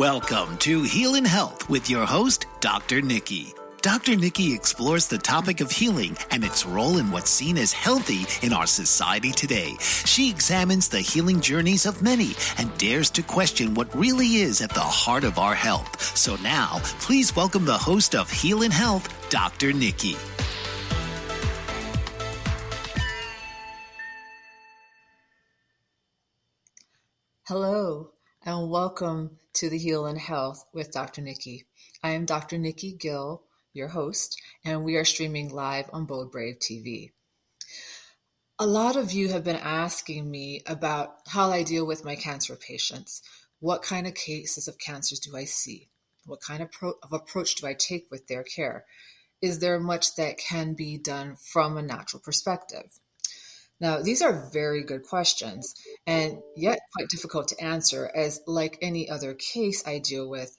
Welcome to Heal Healing Health with your host, Dr. Nikki. Dr. Nikki explores the topic of healing and its role in what's seen as healthy in our society today. She examines the healing journeys of many and dares to question what really is at the heart of our health. So now, please welcome the host of Heal Healing Health, Dr. Nikki. Hello, and welcome to the Heal in Health with Dr. Nikki. I am Dr. Nikki Gill, your host, and we are streaming live on Bold Brave TV. A lot of you have been asking me about how I deal with my cancer patients. What kind of cases of cancers do I see? What kind of, pro- of approach do I take with their care? Is there much that can be done from a natural perspective? Now, these are very good questions and yet quite difficult to answer, as, like any other case I deal with,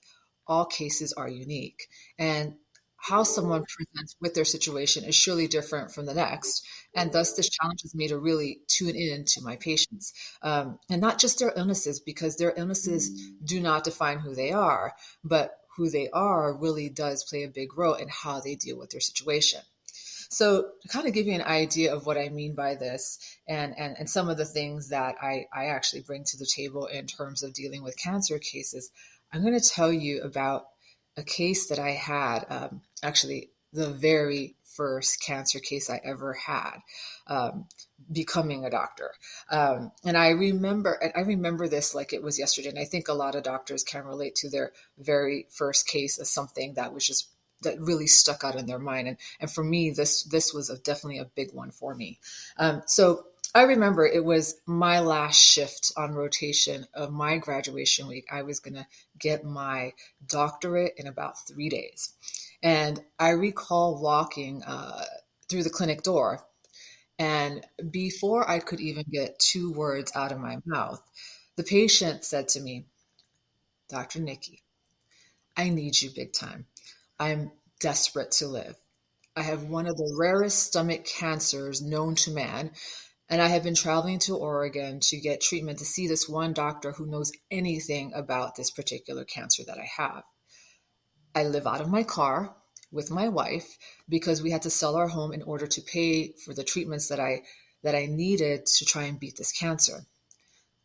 all cases are unique. And how someone presents with their situation is surely different from the next. And thus, this challenges me to really tune in to my patients um, and not just their illnesses, because their illnesses do not define who they are, but who they are really does play a big role in how they deal with their situation. So to kind of give you an idea of what I mean by this and, and, and some of the things that I, I actually bring to the table in terms of dealing with cancer cases, I'm going to tell you about a case that I had, um, actually the very first cancer case I ever had, um, becoming a doctor. Um, and I remember, and I remember this like it was yesterday. And I think a lot of doctors can relate to their very first case as something that was just that really stuck out in their mind. And and for me, this this was a, definitely a big one for me. Um, so I remember it was my last shift on rotation of my graduation week. I was going to get my doctorate in about three days. And I recall walking uh, through the clinic door. And before I could even get two words out of my mouth, the patient said to me, Dr. Nikki, I need you big time. I'm desperate to live. I have one of the rarest stomach cancers known to man, and I have been traveling to Oregon to get treatment to see this one doctor who knows anything about this particular cancer that I have. I live out of my car with my wife because we had to sell our home in order to pay for the treatments that I that I needed to try and beat this cancer.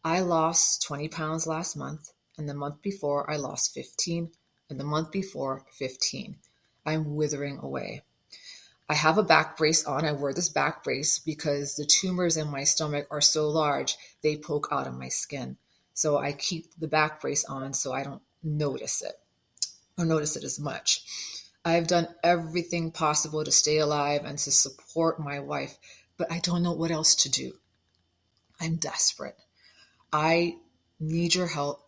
I lost 20 pounds last month, and the month before I lost 15 and the month before 15. I'm withering away. I have a back brace on. I wear this back brace because the tumors in my stomach are so large, they poke out of my skin. So I keep the back brace on so I don't notice it or notice it as much. I've done everything possible to stay alive and to support my wife, but I don't know what else to do. I'm desperate. I need your help.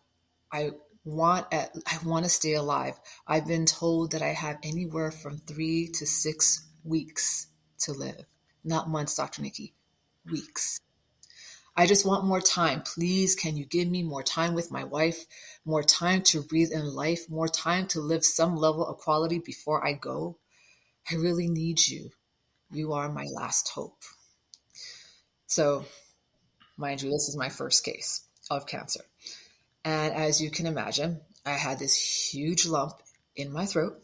I want at, I want to stay alive. I've been told that I have anywhere from three to six weeks to live. Not months, Dr. Nikki, weeks. I just want more time. Please, can you give me more time with my wife, more time to breathe in life, more time to live some level of quality before I go? I really need you. You are my last hope. So, mind you, this is my first case of cancer. And as you can imagine, I had this huge lump in my throat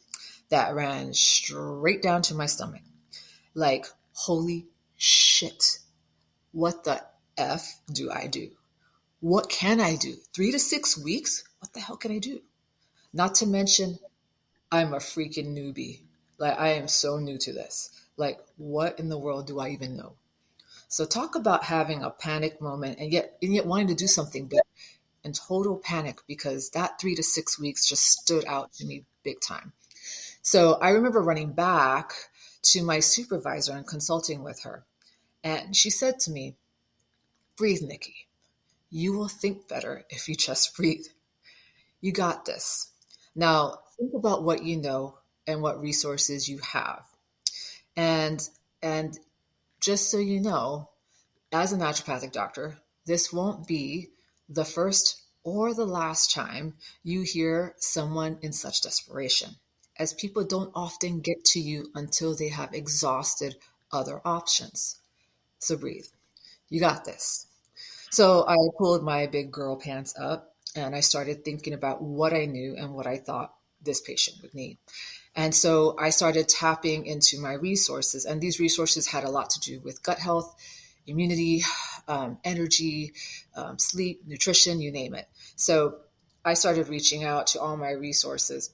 that ran straight down to my stomach. Like, holy shit. What the F do I do? What can I do? Three to six weeks? What the hell can I do? Not to mention, I'm a freaking newbie. Like, I am so new to this. Like, what in the world do I even know? So, talk about having a panic moment and yet, and yet wanting to do something big in total panic because that three to six weeks just stood out to me big time. So I remember running back to my supervisor and consulting with her. And she said to me, Breathe, Nikki. You will think better if you just breathe. You got this. Now, think about what you know and what resources you have. And and just so you know, as a naturopathic doctor, this won't be the first or the last time you hear someone in such desperation, as people don't often get to you until they have exhausted other options. So breathe. You got this. So I pulled my big girl pants up and I started thinking about what I knew and what I thought this patient would need. And so I started tapping into my resources, and these resources had a lot to do with gut health, immunity, um, energy, um, sleep, nutrition, you name it. So I started reaching out to all my resources.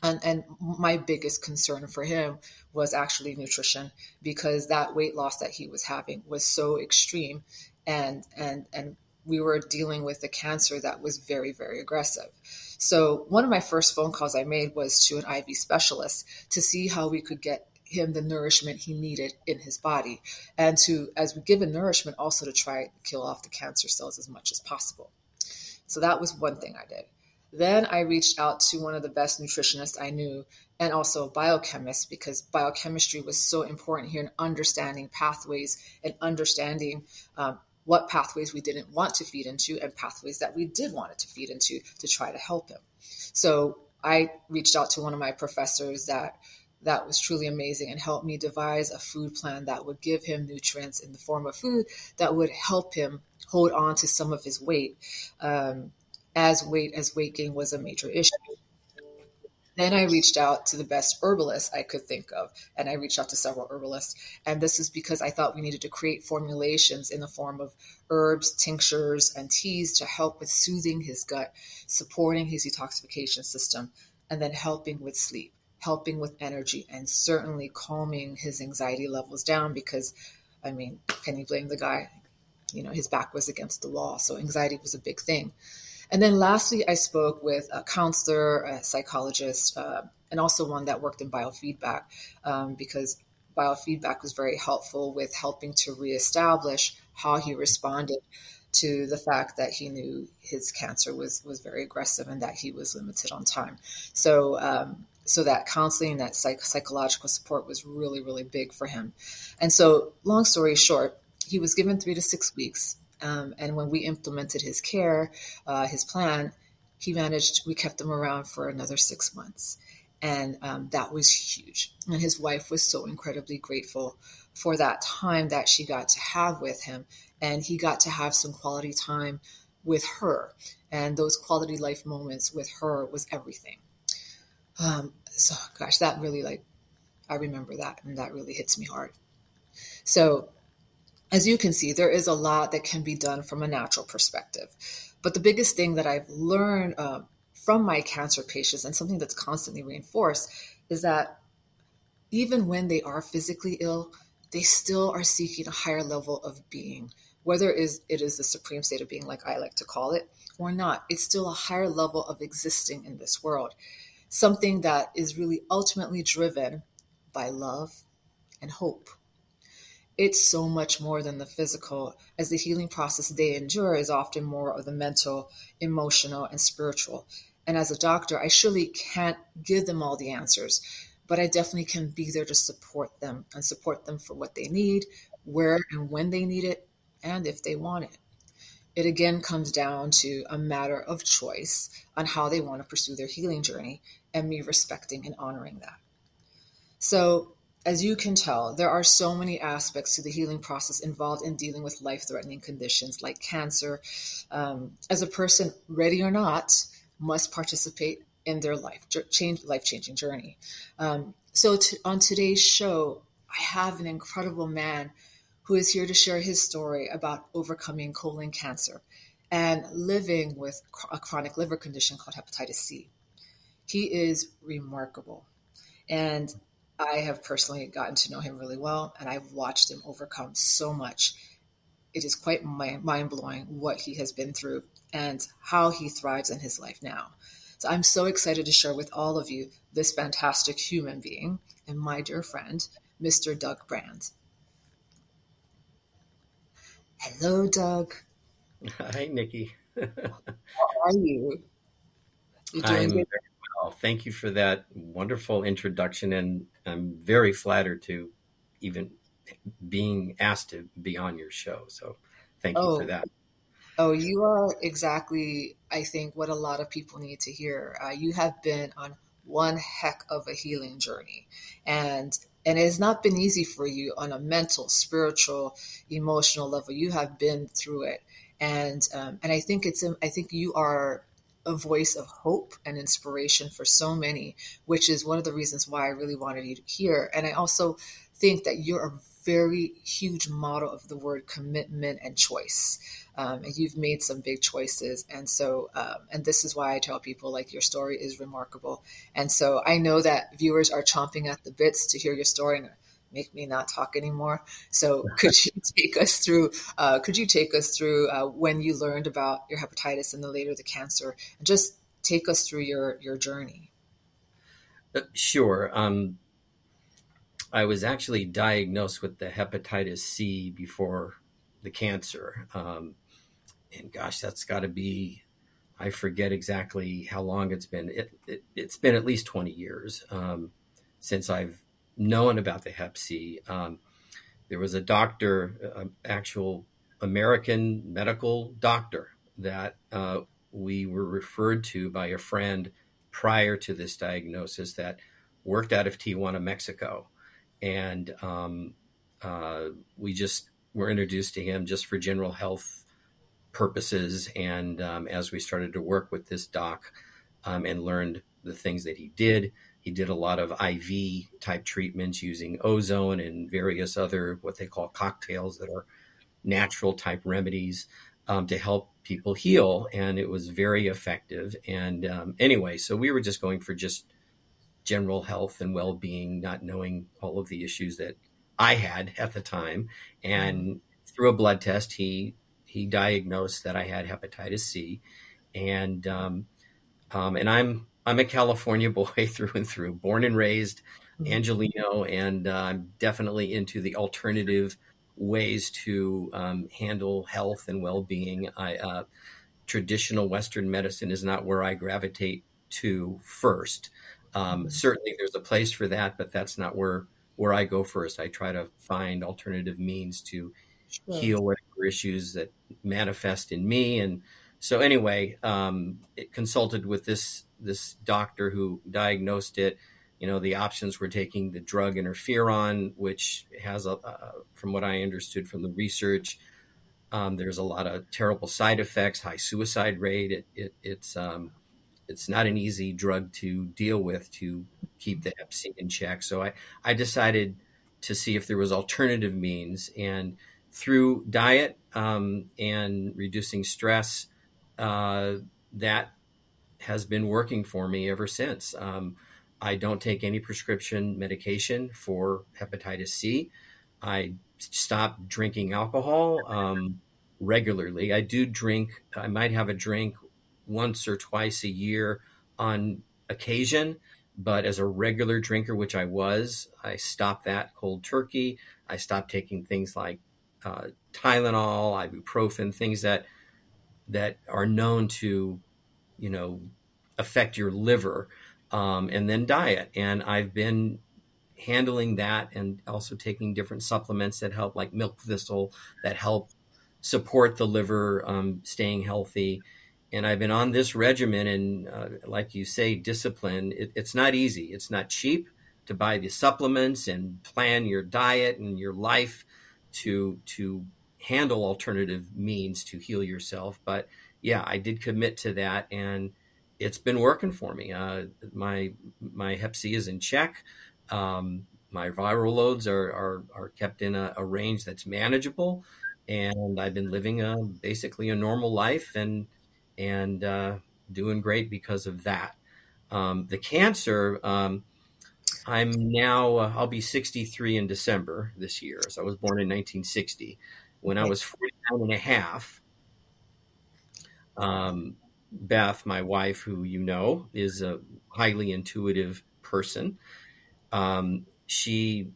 And, and my biggest concern for him was actually nutrition because that weight loss that he was having was so extreme and and and we were dealing with a cancer that was very, very aggressive. So, one of my first phone calls I made was to an IV specialist to see how we could get him the nourishment he needed in his body and to as we give him nourishment also to try to kill off the cancer cells as much as possible so that was one thing i did then i reached out to one of the best nutritionists i knew and also a biochemist because biochemistry was so important here in understanding pathways and understanding um, what pathways we didn't want to feed into and pathways that we did want to feed into to try to help him. So I reached out to one of my professors that that was truly amazing and helped me devise a food plan that would give him nutrients in the form of food that would help him hold on to some of his weight um, as weight as weight gain was a major issue then I reached out to the best herbalist I could think of, and I reached out to several herbalists. And this is because I thought we needed to create formulations in the form of herbs, tinctures, and teas to help with soothing his gut, supporting his detoxification system, and then helping with sleep, helping with energy, and certainly calming his anxiety levels down because, I mean, can you blame the guy? You know, his back was against the wall, so anxiety was a big thing. And then lastly, I spoke with a counselor, a psychologist, uh, and also one that worked in biofeedback um, because biofeedback was very helpful with helping to reestablish how he responded to the fact that he knew his cancer was was very aggressive and that he was limited on time. So um, so that counseling, that psych- psychological support was really really big for him. And so, long story short, he was given three to six weeks um, and when we implemented his care, uh, his plan, he managed, we kept him around for another six months. And um, that was huge. And his wife was so incredibly grateful for that time that she got to have with him. And he got to have some quality time with her. And those quality life moments with her was everything. Um, so, gosh, that really, like, I remember that. And that really hits me hard. So, as you can see, there is a lot that can be done from a natural perspective. But the biggest thing that I've learned uh, from my cancer patients and something that's constantly reinforced is that even when they are physically ill, they still are seeking a higher level of being, whether it is, it is the supreme state of being, like I like to call it, or not. It's still a higher level of existing in this world, something that is really ultimately driven by love and hope it's so much more than the physical, as the healing process they endure is often more of the mental, emotional, and spiritual. And as a doctor, I surely can't give them all the answers, but I definitely can be there to support them and support them for what they need, where and when they need it, and if they want it. It again comes down to a matter of choice on how they want to pursue their healing journey and me respecting and honoring that. So, as you can tell, there are so many aspects to the healing process involved in dealing with life threatening conditions like cancer. Um, as a person, ready or not, must participate in their life change life changing journey. Um, so to, on today's show, I have an incredible man who is here to share his story about overcoming colon cancer and living with a chronic liver condition called hepatitis C. He is remarkable. And I have personally gotten to know him really well, and I've watched him overcome so much. It is quite mind blowing what he has been through and how he thrives in his life now. So I'm so excited to share with all of you this fantastic human being and my dear friend, Mr. Doug Brand. Hello, Doug. Hi, Nikki. How are you? You doing I'm good? Well. Thank you for that wonderful introduction, and I'm very flattered to even being asked to be on your show. So, thank you oh. for that. Oh, you are exactly, I think, what a lot of people need to hear. Uh, you have been on one heck of a healing journey, and and it has not been easy for you on a mental, spiritual, emotional level. You have been through it, and um, and I think it's I think you are a voice of hope and inspiration for so many, which is one of the reasons why I really wanted you to hear. And I also think that you're a very huge model of the word commitment and choice. Um, and you've made some big choices. And so, um, and this is why I tell people like your story is remarkable. And so I know that viewers are chomping at the bits to hear your story and make me not talk anymore. So could you take us through, uh, could you take us through uh, when you learned about your hepatitis and then later the cancer and just take us through your, your journey? Uh, sure. Um, I was actually diagnosed with the hepatitis C before the cancer. Um, and gosh, that's got to be, I forget exactly how long it's been. It, it, has been at least 20 years um, since I've known about the hep C. Um, there was a doctor, an actual American medical doctor that uh, we were referred to by a friend prior to this diagnosis that worked out of Tijuana, Mexico and um, uh, we just were introduced to him just for general health purposes. And um, as we started to work with this doc um, and learned the things that he did, he did a lot of IV type treatments using ozone and various other what they call cocktails that are natural type remedies um, to help people heal. And it was very effective. And um, anyway, so we were just going for just general health and well being, not knowing all of the issues that I had at the time. And mm-hmm. through a blood test, he he diagnosed that I had hepatitis C, and um, um, and I'm I'm a California boy through and through, born and raised mm-hmm. Angeleno, and uh, I'm definitely into the alternative ways to um, handle health and well being. Uh, traditional Western medicine is not where I gravitate to first. Um, mm-hmm. certainly, there's a place for that, but that's not where where I go first. I try to find alternative means to sure. heal whatever issues that manifest in me. And so, anyway, um, it consulted with this this doctor who diagnosed it. You know, the options were taking the drug interferon, which has a, uh, from what I understood from the research, um, there's a lot of terrible side effects, high suicide rate. It, it, it's um, it's not an easy drug to deal with to keep the Hep C in check. So I, I decided to see if there was alternative means, and through diet um, and reducing stress, uh, that has been working for me ever since. Um, I don't take any prescription medication for hepatitis C. I stopped drinking alcohol um, regularly. I do drink. I might have a drink once or twice a year on occasion, but as a regular drinker, which I was, I stopped that cold turkey. I stopped taking things like uh, Tylenol, ibuprofen, things that that are known to, you know, affect your liver, um, and then diet. And I've been handling that and also taking different supplements that help, like milk thistle, that help support the liver um, staying healthy and I've been on this regimen, and uh, like you say, discipline. It, it's not easy. It's not cheap to buy the supplements and plan your diet and your life to to handle alternative means to heal yourself. But yeah, I did commit to that, and it's been working for me. Uh, my my Hep C is in check. Um, my viral loads are are, are kept in a, a range that's manageable, and I've been living a basically a normal life and and uh, doing great because of that. Um, the cancer, um, I'm now, uh, I'll be 63 in December this year. So I was born in 1960. When I was 49 and a half, um, Beth, my wife, who you know is a highly intuitive person, um, she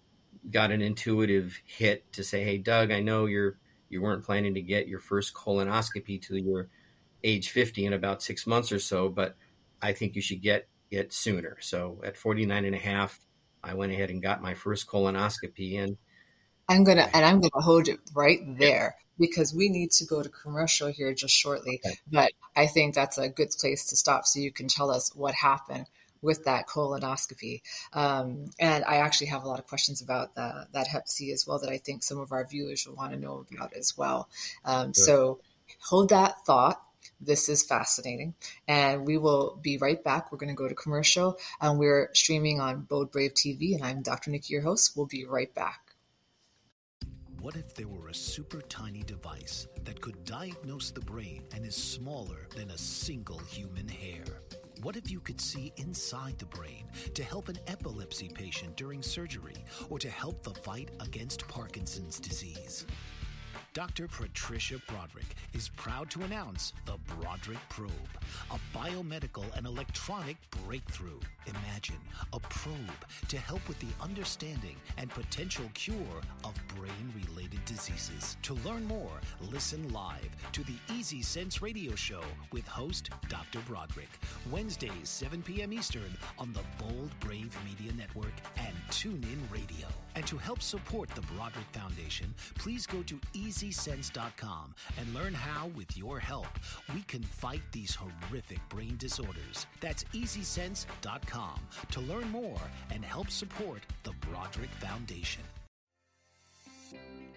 got an intuitive hit to say, "Hey, Doug, I know you're you weren't planning to get your first colonoscopy till you're age 50 in about six months or so, but I think you should get it sooner." So at 49 and a half, I went ahead and got my first colonoscopy, and I'm gonna and I'm gonna hold it right there because we need to go to commercial here just shortly. Okay. But I think that's a good place to stop so you can tell us what happened with that colonoscopy. Um, and I actually have a lot of questions about the, that Hep C as well that I think some of our viewers will want to know about as well. Um, So hold that thought. This is fascinating. And we will be right back. We're going to go to commercial. Um, we're streaming on Bold Brave TV, and I'm Dr. Nikki, your host. We'll be right back. What if there were a super tiny device that could diagnose the brain and is smaller than a single human hair? What if you could see inside the brain to help an epilepsy patient during surgery or to help the fight against Parkinson's disease? Dr. Patricia Broderick is proud to announce the Broderick Probe, a biomedical and electronic breakthrough. Imagine a probe to help with the understanding and potential cure of brain related diseases. To learn more, listen live to the Easy Sense radio show with host Dr. Broderick, Wednesdays, 7 p.m. Eastern on the Bold Brave Media Network and TuneIn Radio. And to help support the Broderick Foundation, please go to EasySense.com and learn how, with your help, we can fight these horrific brain disorders. That's EasySense.com to learn more and help support the Broderick Foundation.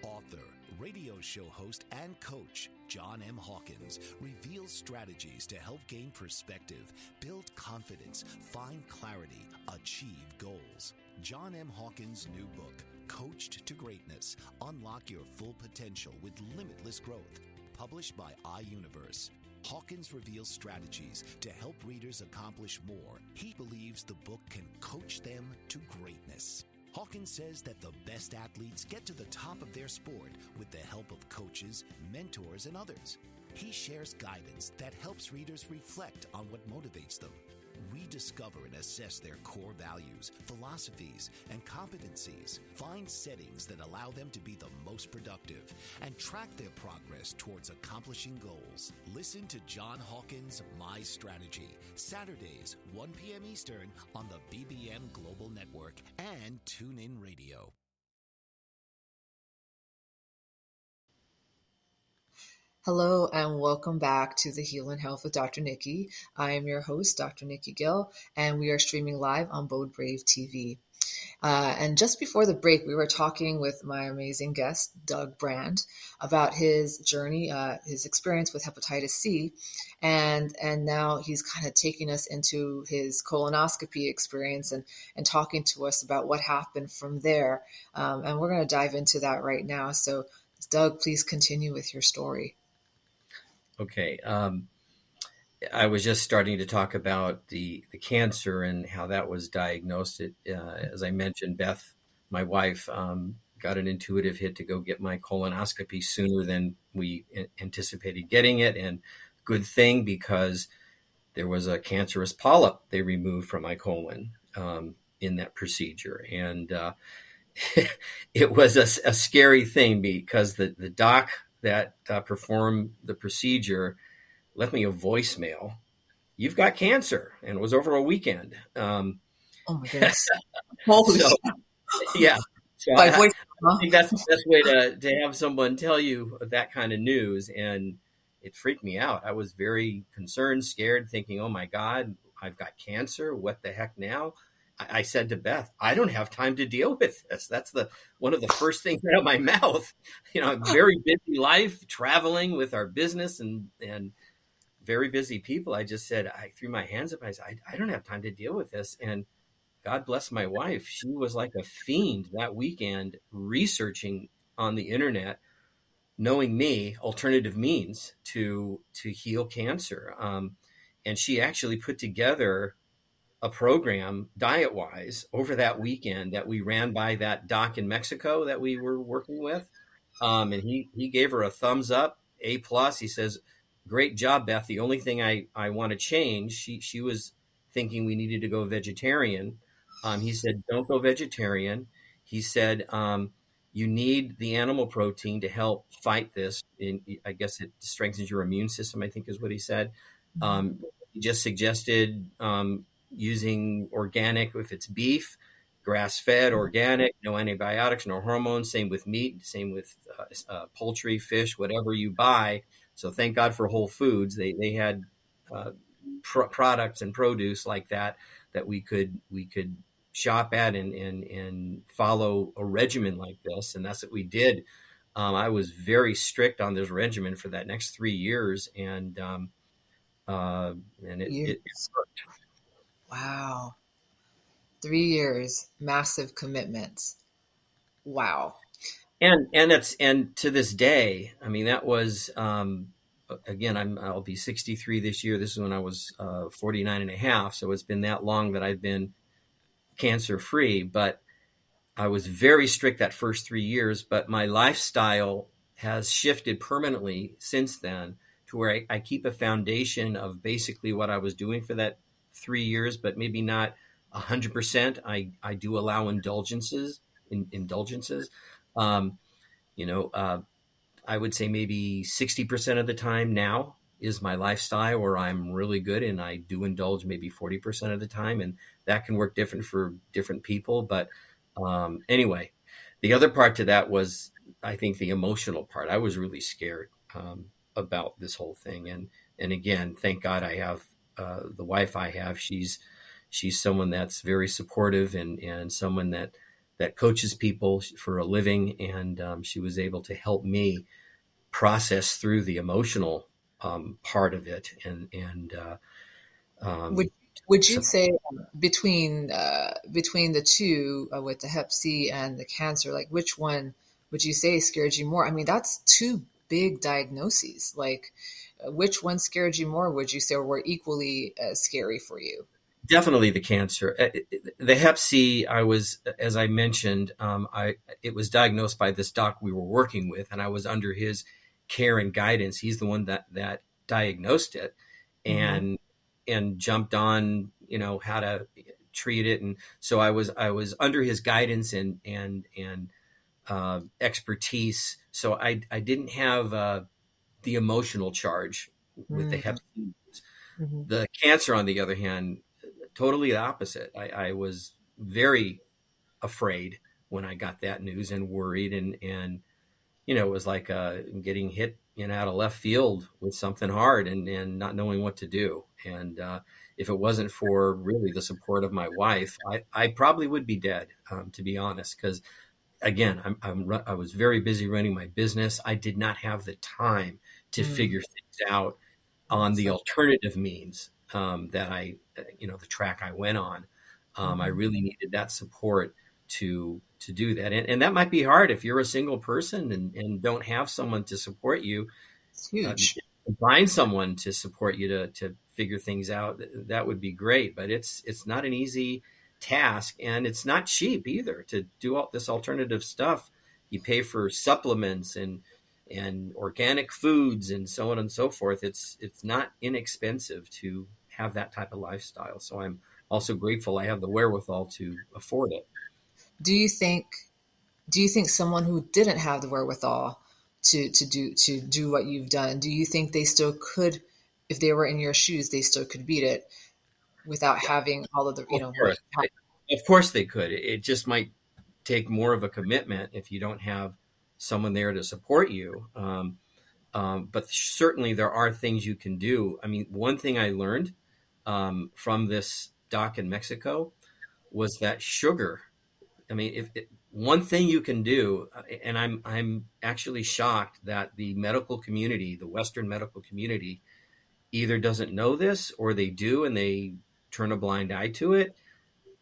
Author, radio show host, and coach John M. Hawkins reveals strategies to help gain perspective, build confidence, find clarity, achieve goals. John M. Hawkins' new book, Coached to Greatness Unlock Your Full Potential with Limitless Growth, published by iUniverse. Hawkins reveals strategies to help readers accomplish more. He believes the book can coach them to greatness. Hawkins says that the best athletes get to the top of their sport with the help of coaches, mentors, and others. He shares guidance that helps readers reflect on what motivates them, rediscover and assess their core values, philosophies, and competencies, find settings that allow them to be the most productive, and track their progress towards accomplishing goals. Listen to John Hawkins' My Strategy, Saturdays, 1 p.m. Eastern on the BBM Global Network and TuneIn Radio. Hello and welcome back to the Heal in Health with Dr. Nikki. I am your host, Dr. Nikki Gill, and we are streaming live on Bold Brave TV. Uh, and just before the break, we were talking with my amazing guest, Doug Brand, about his journey, uh, his experience with hepatitis C, and and now he's kind of taking us into his colonoscopy experience and and talking to us about what happened from there. Um, and we're going to dive into that right now. So, Doug, please continue with your story. Okay. Um, I was just starting to talk about the, the cancer and how that was diagnosed. It, uh, as I mentioned, Beth, my wife, um, got an intuitive hit to go get my colonoscopy sooner than we anticipated getting it. And good thing because there was a cancerous polyp they removed from my colon um, in that procedure. And uh, it was a, a, scary thing because the, the doc that uh, performed the procedure left me a voicemail. You've got cancer, and it was over a weekend. Um, oh my goodness! so, yeah, so I, voice, I, think that's the best way to to have someone tell you that kind of news, and it freaked me out. I was very concerned, scared, thinking, "Oh my God, I've got cancer. What the heck now?" I said to Beth, I don't have time to deal with this. That's the one of the first things out of my mouth. You know, very busy life, traveling with our business and and very busy people. I just said, I threw my hands up. I said, I, I don't have time to deal with this. And God bless my wife. She was like a fiend that weekend researching on the internet, knowing me, alternative means to to heal cancer. Um, and she actually put together a program diet wise over that weekend that we ran by that doc in Mexico that we were working with. Um, and he, he gave her a thumbs up, A plus. He says, great job, Beth. The only thing I, I want to change, she, she was thinking we needed to go vegetarian. Um, he said, don't go vegetarian. He said, um, you need the animal protein to help fight this. In, I guess it strengthens your immune system, I think is what he said. Um, he just suggested um, using organic, if it's beef, grass fed, organic, no antibiotics, no hormones. Same with meat, same with uh, uh, poultry, fish, whatever you buy. So thank God for Whole Foods. They, they had uh, pr- products and produce like that that we could we could shop at and, and, and follow a regimen like this. And that's what we did. Um, I was very strict on this regimen for that next three years. And, um, uh, and it, it, it worked. Wow. Three years, massive commitments. Wow. And, and it's, and to this day, I mean, that was, um, again, I'm, I'll be 63 this year. This is when I was, uh, 49 and a half. So it's been that long that I've been cancer free, but I was very strict that first three years, but my lifestyle has shifted permanently since then to where I, I, keep a foundation of basically what I was doing for that three years, but maybe not a hundred percent. I, I do allow indulgences in, indulgences. Um, you know, uh, I would say maybe 60% of the time now is my lifestyle where I'm really good and I do indulge maybe 40% of the time. And that can work different for different people. But um, anyway, the other part to that was, I think, the emotional part. I was really scared um, about this whole thing. And, and again, thank God I have uh, the wife I have. She's, she's someone that's very supportive and, and someone that, that coaches people for a living. And um, she was able to help me process through the emotional um, part of it. And and uh, um, would would you so, say between uh, between the two uh, with the Hep C and the cancer, like which one would you say scared you more? I mean, that's two big diagnoses. Like, which one scared you more? Would you say, or were equally as scary for you? Definitely the cancer. Uh, the Hep C, I was, as I mentioned, um, I it was diagnosed by this doc we were working with, and I was under his care and guidance. He's the one that that diagnosed it mm-hmm. and mm-hmm. and jumped on you know how to treat it. And so I was I was under his guidance and and and uh, expertise. So I I didn't have uh, the emotional charge with mm-hmm. the hep. Mm-hmm. The cancer, on the other hand, totally the opposite. I, I was very afraid when I got that news and worried and and you know, it was like uh, getting hit, you know, out of left field with something hard and, and not knowing what to do. And uh, if it wasn't for really the support of my wife, I, I probably would be dead, um, to be honest. Because again, I'm, I'm, i was very busy running my business. I did not have the time to mm. figure things out on the alternative means um, that I, you know, the track I went on. Um, I mm-hmm. really needed that support to to do that and, and that might be hard if you're a single person and, and don't have someone to support you it's huge uh, find someone to support you to to figure things out that would be great but it's it's not an easy task and it's not cheap either to do all this alternative stuff you pay for supplements and and organic foods and so on and so forth it's it's not inexpensive to have that type of lifestyle. So i'm also grateful i have the wherewithal to afford it. Do you think do you think someone who didn't have the wherewithal to to do to do what you've done do you think they still could if they were in your shoes they still could beat it without having all of the you know of course, of course they could. It just might take more of a commitment if you don't have someone there to support you um, um, but certainly there are things you can do i mean one thing i learned um, from this doc in mexico was that sugar I mean, if, if, one thing you can do, uh, and I'm I'm actually shocked that the medical community, the Western medical community, either doesn't know this or they do and they turn a blind eye to it.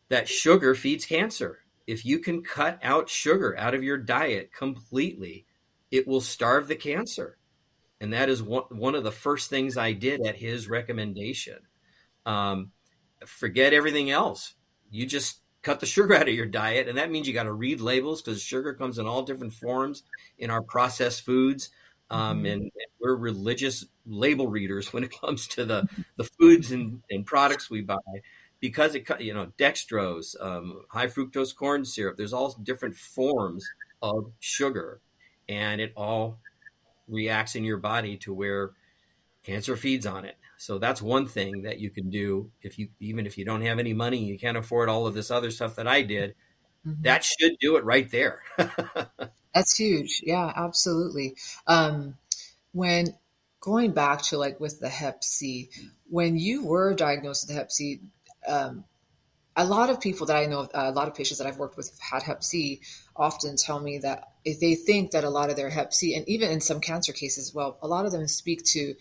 That sugar feeds cancer. If you can cut out sugar out of your diet completely, it will starve the cancer. And that is one, one of the first things I did at his recommendation. Um, forget everything else. You just cut the sugar out of your diet. And that means you got to read labels because sugar comes in all different forms in our processed foods. Um, Mhm. and, and we're religious label readers when it comes to the, the foods and, and products we buy because it, you know, dextrose, um, high fructose corn syrup, there's all different forms of sugar and it all reacts in your body to where cancer feeds on it. So that's one thing that you can do if you, even if you don't have any money, you can't afford all of this other stuff that I did. Mhm. That should do it right there. That's huge. Yeah, absolutely. Um, when going back to like with the Hep C, when you were diagnosed with Hep C, um, a lot of people that I know, a lot of patients that I've worked with who've had Hep C, often tell me that if they think that a lot of their Hep C, and even in some cancer cases, well, a lot of them speak to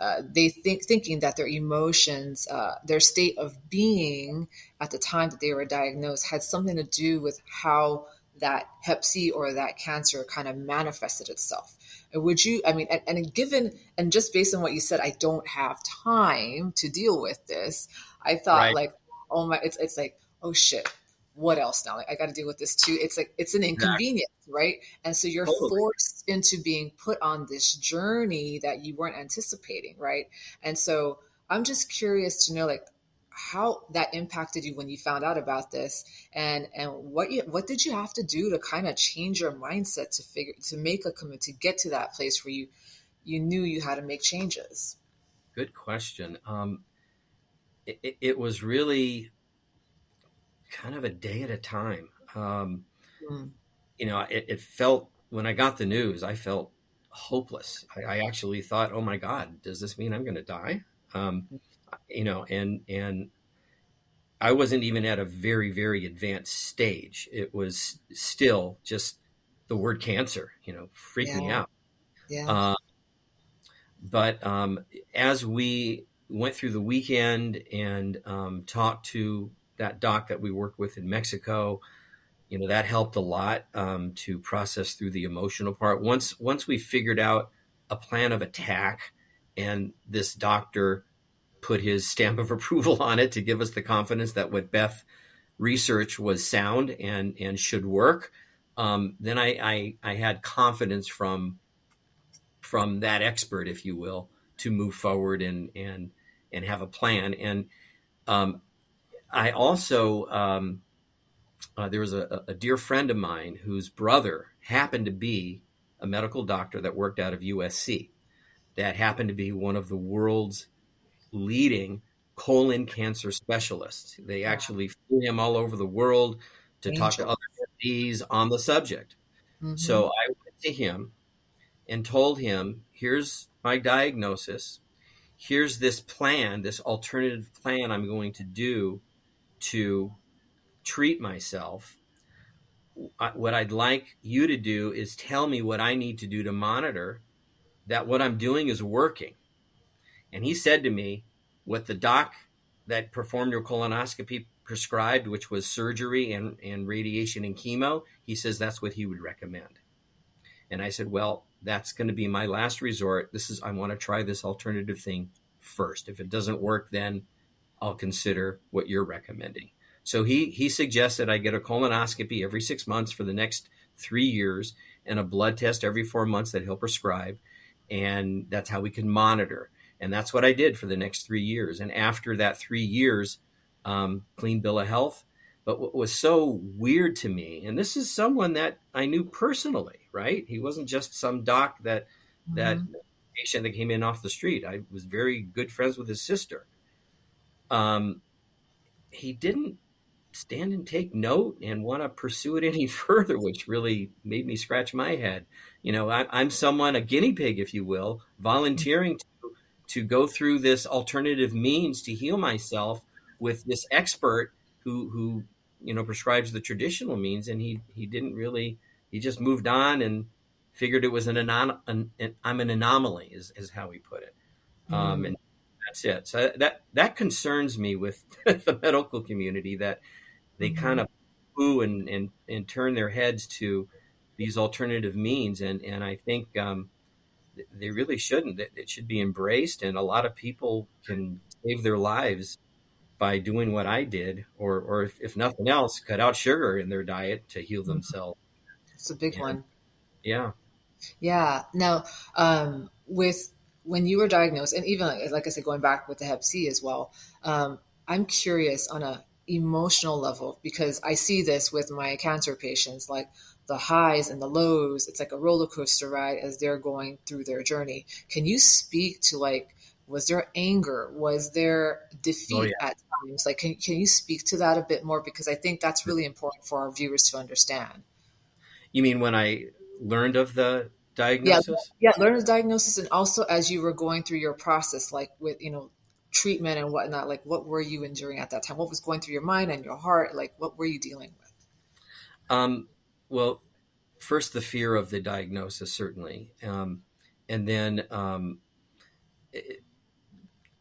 uh, they think thinking that their emotions, uh, their state of being at the time that they were diagnosed, had something to do with how that Hep C or that cancer kind of manifested itself. Would you? I mean, and, and given and just based on what you said, I don't have time to deal with this. I thought Right. like, oh my, it's it's like, oh shit, what else now? Like I got to deal with this too. It's like it's an inconvenience, right? And so you're Totally. forced into being put on this journey that you weren't anticipating, right? And so I'm just curious to know, like, how that impacted you when you found out about this, and and what you what did you have to do to kind of change your mindset to figure to make a commit to get to that place where you you knew you had to make changes. Good question. Um, it, it- was really kind of a day at a time. Um, Mm. you know, it, it felt when I got the news, I felt hopeless. I, I actually thought, "Oh my God, does this mean I'm going to die?" Um, you know, and and I wasn't even at a very very advanced stage. It was still just the word cancer. You know, freaked me out. Yeah. Uh, but um, as we went through the weekend and um, talked to that doc that we worked with in Mexico, you know that helped a lot um, to process through the emotional part. Once once we figured out a plan of attack, and this doctor put his stamp of approval on it to give us the confidence that what Beth research was sound and and should work. Um, then I, I I had confidence from from that expert, if you will, to move forward and and and have a plan. And um, I also um, uh, there was a, a dear friend of mine whose brother happened to be a medical doctor that worked out of USC, that happened to be one of the world's leading colon cancer specialists. They actually flew him all over the world to talk to other MDs on the subject. Mhm. So I went to him and told him, here's my diagnosis. Here's this plan, this alternative plan I'm going to do to treat myself. What I'd like you to do is tell me what I need to do to monitor that what I'm doing is working. And he said to me, what the doc that performed your colonoscopy prescribed, which was surgery and, and radiation and chemo, he says that's what he would recommend. And I said, well, that's going to be my last resort. This is, I want to try this alternative thing first. If it doesn't work, then I'll consider what you're recommending. So he, he suggested I get a colonoscopy every six months for the next three years and a blood test every four months that he'll prescribe. And that's how we can monitor. And that's what I did for the next three years. And after that three years, um, clean bill of health. But what was so weird to me, and this is someone that I knew personally, right? He wasn't just some doc that that patient that came in off the street. I was very good friends with his sister. Um, he didn't stand and take note and want to pursue it any further, which really made me scratch my head. You know, I, I'm someone, a guinea pig, if you will, volunteering to to go through this alternative means to heal myself with this expert who who you know prescribes the traditional means, and he he didn't really he just moved on and figured it was an, anon- an, an I'm an anomaly is, is how he put it, um, and that's it. So that that concerns me with the medical community that they Mhm. kind of poo and, and and turn their heads to these alternative means, and and I think. Um, they really shouldn't. It should be embraced, and a lot of people can save their lives by doing what I did, or or if, if nothing else, cut out sugar in their diet to heal themselves. It's a big Yeah. one. Yeah, Yeah. Now, um, with when you were diagnosed, and even like I said, going back with the Hep C as well, um, I'm curious on a emotional level because I see this with my cancer patients, like the highs and the lows. It's like a roller coaster ride as they're going through their journey. Can you speak to like, was there anger? Was there defeat oh, yeah. at times? Like, can, can you speak to that a bit more? Because I think that's really important for our viewers to understand. You mean when I learned of the diagnosis? Yeah, yeah, learned the diagnosis, and also as you were going through your process, like with you know treatment and whatnot. Like, what were you enduring at that time? What was going through your mind and your heart? Like, what were you dealing with? Um, well, first the fear of the diagnosis, certainly, um, and then um, it,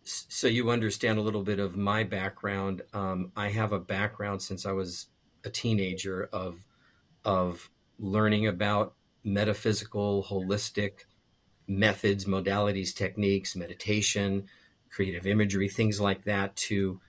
so you understand a little bit of my background. Um, I have a background since I was a teenager of of learning about metaphysical, holistic methods, modalities, techniques, meditation, creative imagery, things like that. To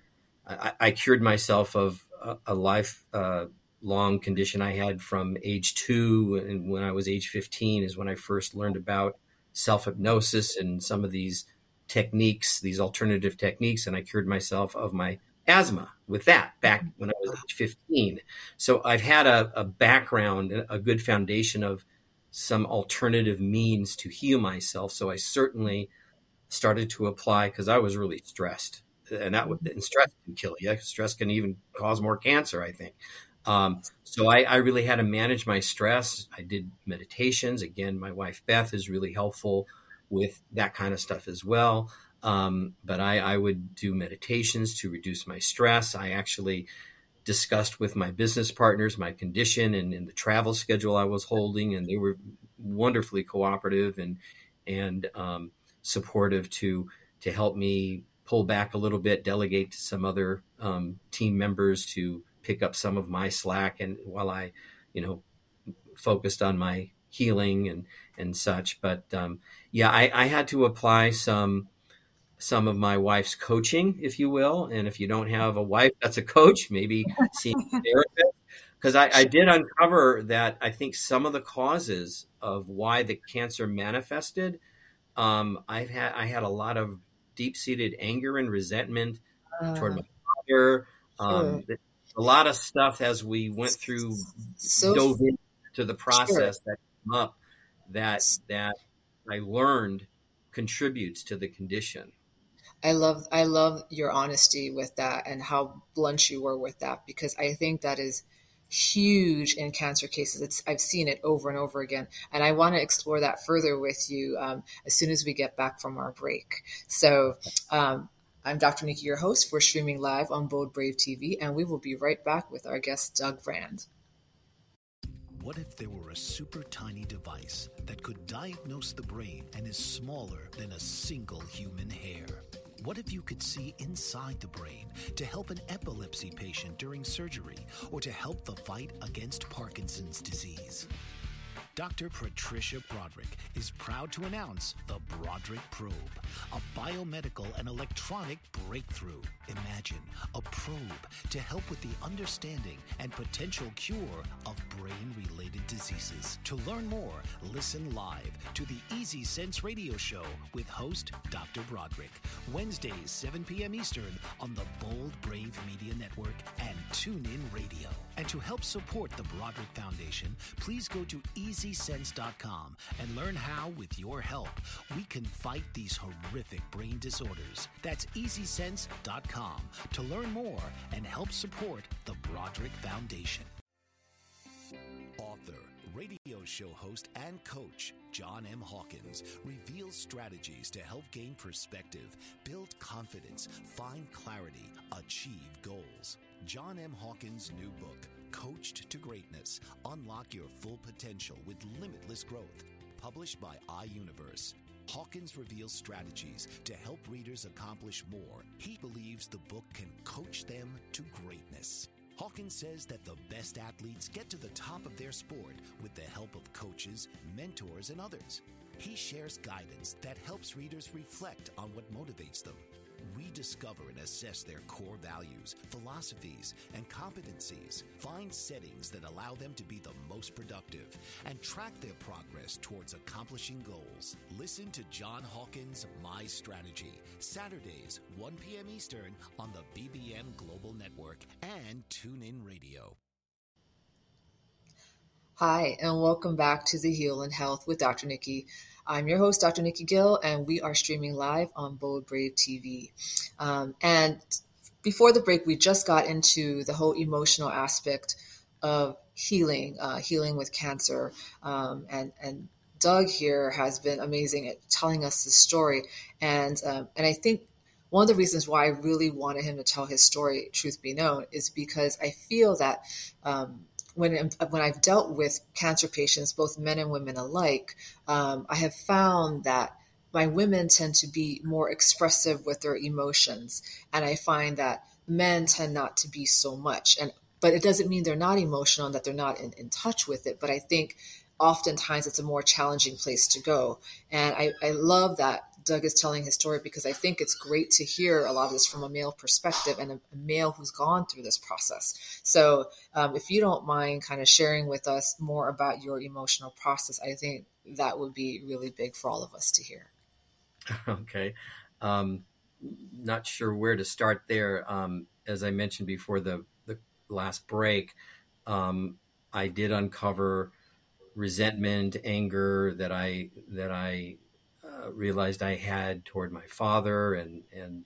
I, I cured myself of a, a life uh, long condition I had from age two, and when I was age fifteen is when I first learned about self hypnosis and some of these techniques, these alternative techniques, and I cured myself of my asthma with that back when I was age 15. So I've had a, a background, a good foundation of some alternative means to heal myself. So I certainly started to apply because I was really stressed, and that would and stress can kill you. Stress can even cause more cancer, I think. Um, so I, I, really had to manage my stress. I did meditations. Again, my wife Beth is really helpful with that kind of stuff as well. Um, but I, I would do meditations to reduce my stress. I actually discussed with my business partners my condition and, and, the travel schedule I was holding, and they were wonderfully cooperative and and um, supportive to to help me pull back a little bit, delegate to some other um, team members to pick up some of my slack, and while I, you know, focused on my healing and and such. But um, yeah, I, I had to apply some some of my wife's coaching, if you will. And if you don't have a wife that's a coach, maybe see a therapist. Because I, I, did uncover that I think some of the causes of why the cancer manifested, um, I've had I had a lot of deep seated anger and resentment uh, toward my father. Um, sure. A lot of stuff as we went through, so, dove into the process sure. that came up that that I learned contributes to the condition. I love I love your honesty with that and how blunt you were with that because I think that is huge in cancer cases. It's I've seen it over and over again, and I want to explore that further with you um, as soon as we get back from our break. So. Um, I'm Dr. Nikki, your host. We're streaming live on Bold Brave TV, and we will be right back with our guest, Doug Brand. What if there were a super tiny device that could diagnose the brain and is smaller than a single human hair? What if you could see inside the brain to help an epilepsy patient during surgery or to help the fight against Parkinson's disease? Dr. Patricia Broderick is proud to announce the Broderick Probe, a biomedical and electronic breakthrough. Imagine a probe to help with the understanding and potential cure of brain related diseases. To learn more, listen live to the Easy Sense radio show with host Dr. Broderick, Wednesdays, 7 p.m. Eastern on the Bold Brave Media Network and TuneIn Radio. And to help support the Broderick Foundation, please go to EasySense.com and learn how, with your help, we can fight these horrific brain disorders. That's EasySense.com to learn more and help support the Broderick Foundation. Author, radio show host, and coach John M. Hawkins reveals strategies to help gain perspective, build confidence, find clarity, achieve goals. John M. Hawkins' new book, Coached to Greatness Unlock Your Full Potential with Limitless Growth, published by iUniverse. Hawkins reveals strategies to help readers accomplish more. He believes the book can coach them to greatness. Hawkins says that the best athletes get to the top of their sport with the help of coaches, mentors, and others. He shares guidance that helps readers reflect on what motivates them rediscover and assess their core values, philosophies, and competencies. Find settings that allow them to be the most productive and track their progress towards accomplishing goals. Listen to John Hawkins' My Strategy, Saturdays, 1 p.m. Eastern on the BBM Global Network and TuneIn Radio. Hi, and welcome back to the Heal in Health with Dr. Nikki. I'm your host, Dr. Nikki Gill, and we are streaming live on Bold Brave TV. Um, and before the break, we just got into the whole emotional aspect of healing, uh, healing with cancer, um, and and Doug here has been amazing at telling us the story, and um, and I think one of the reasons why I really wanted him to tell his story, truth be known, is because I feel that um, when when I've dealt with cancer patients, both men and women alike, um, I have found that my women tend to be more expressive with their emotions, and I find that men tend not to be so much. And but it doesn't mean they're not emotional and that they're not in, in touch with it. But I think oftentimes it's a more challenging place to go. And I, I love that Doug is telling his story because I think it's great to hear a lot of this from a male perspective and a, a male who's gone through this process. So, um, if you don't mind kind of sharing with us more about your emotional process, I think that would be really big for all of us to hear. Okay. Um, not sure where to start there. Um, as I mentioned before the, the last break, um, I did uncover resentment, anger that I that I uh, realized I had toward my father, and and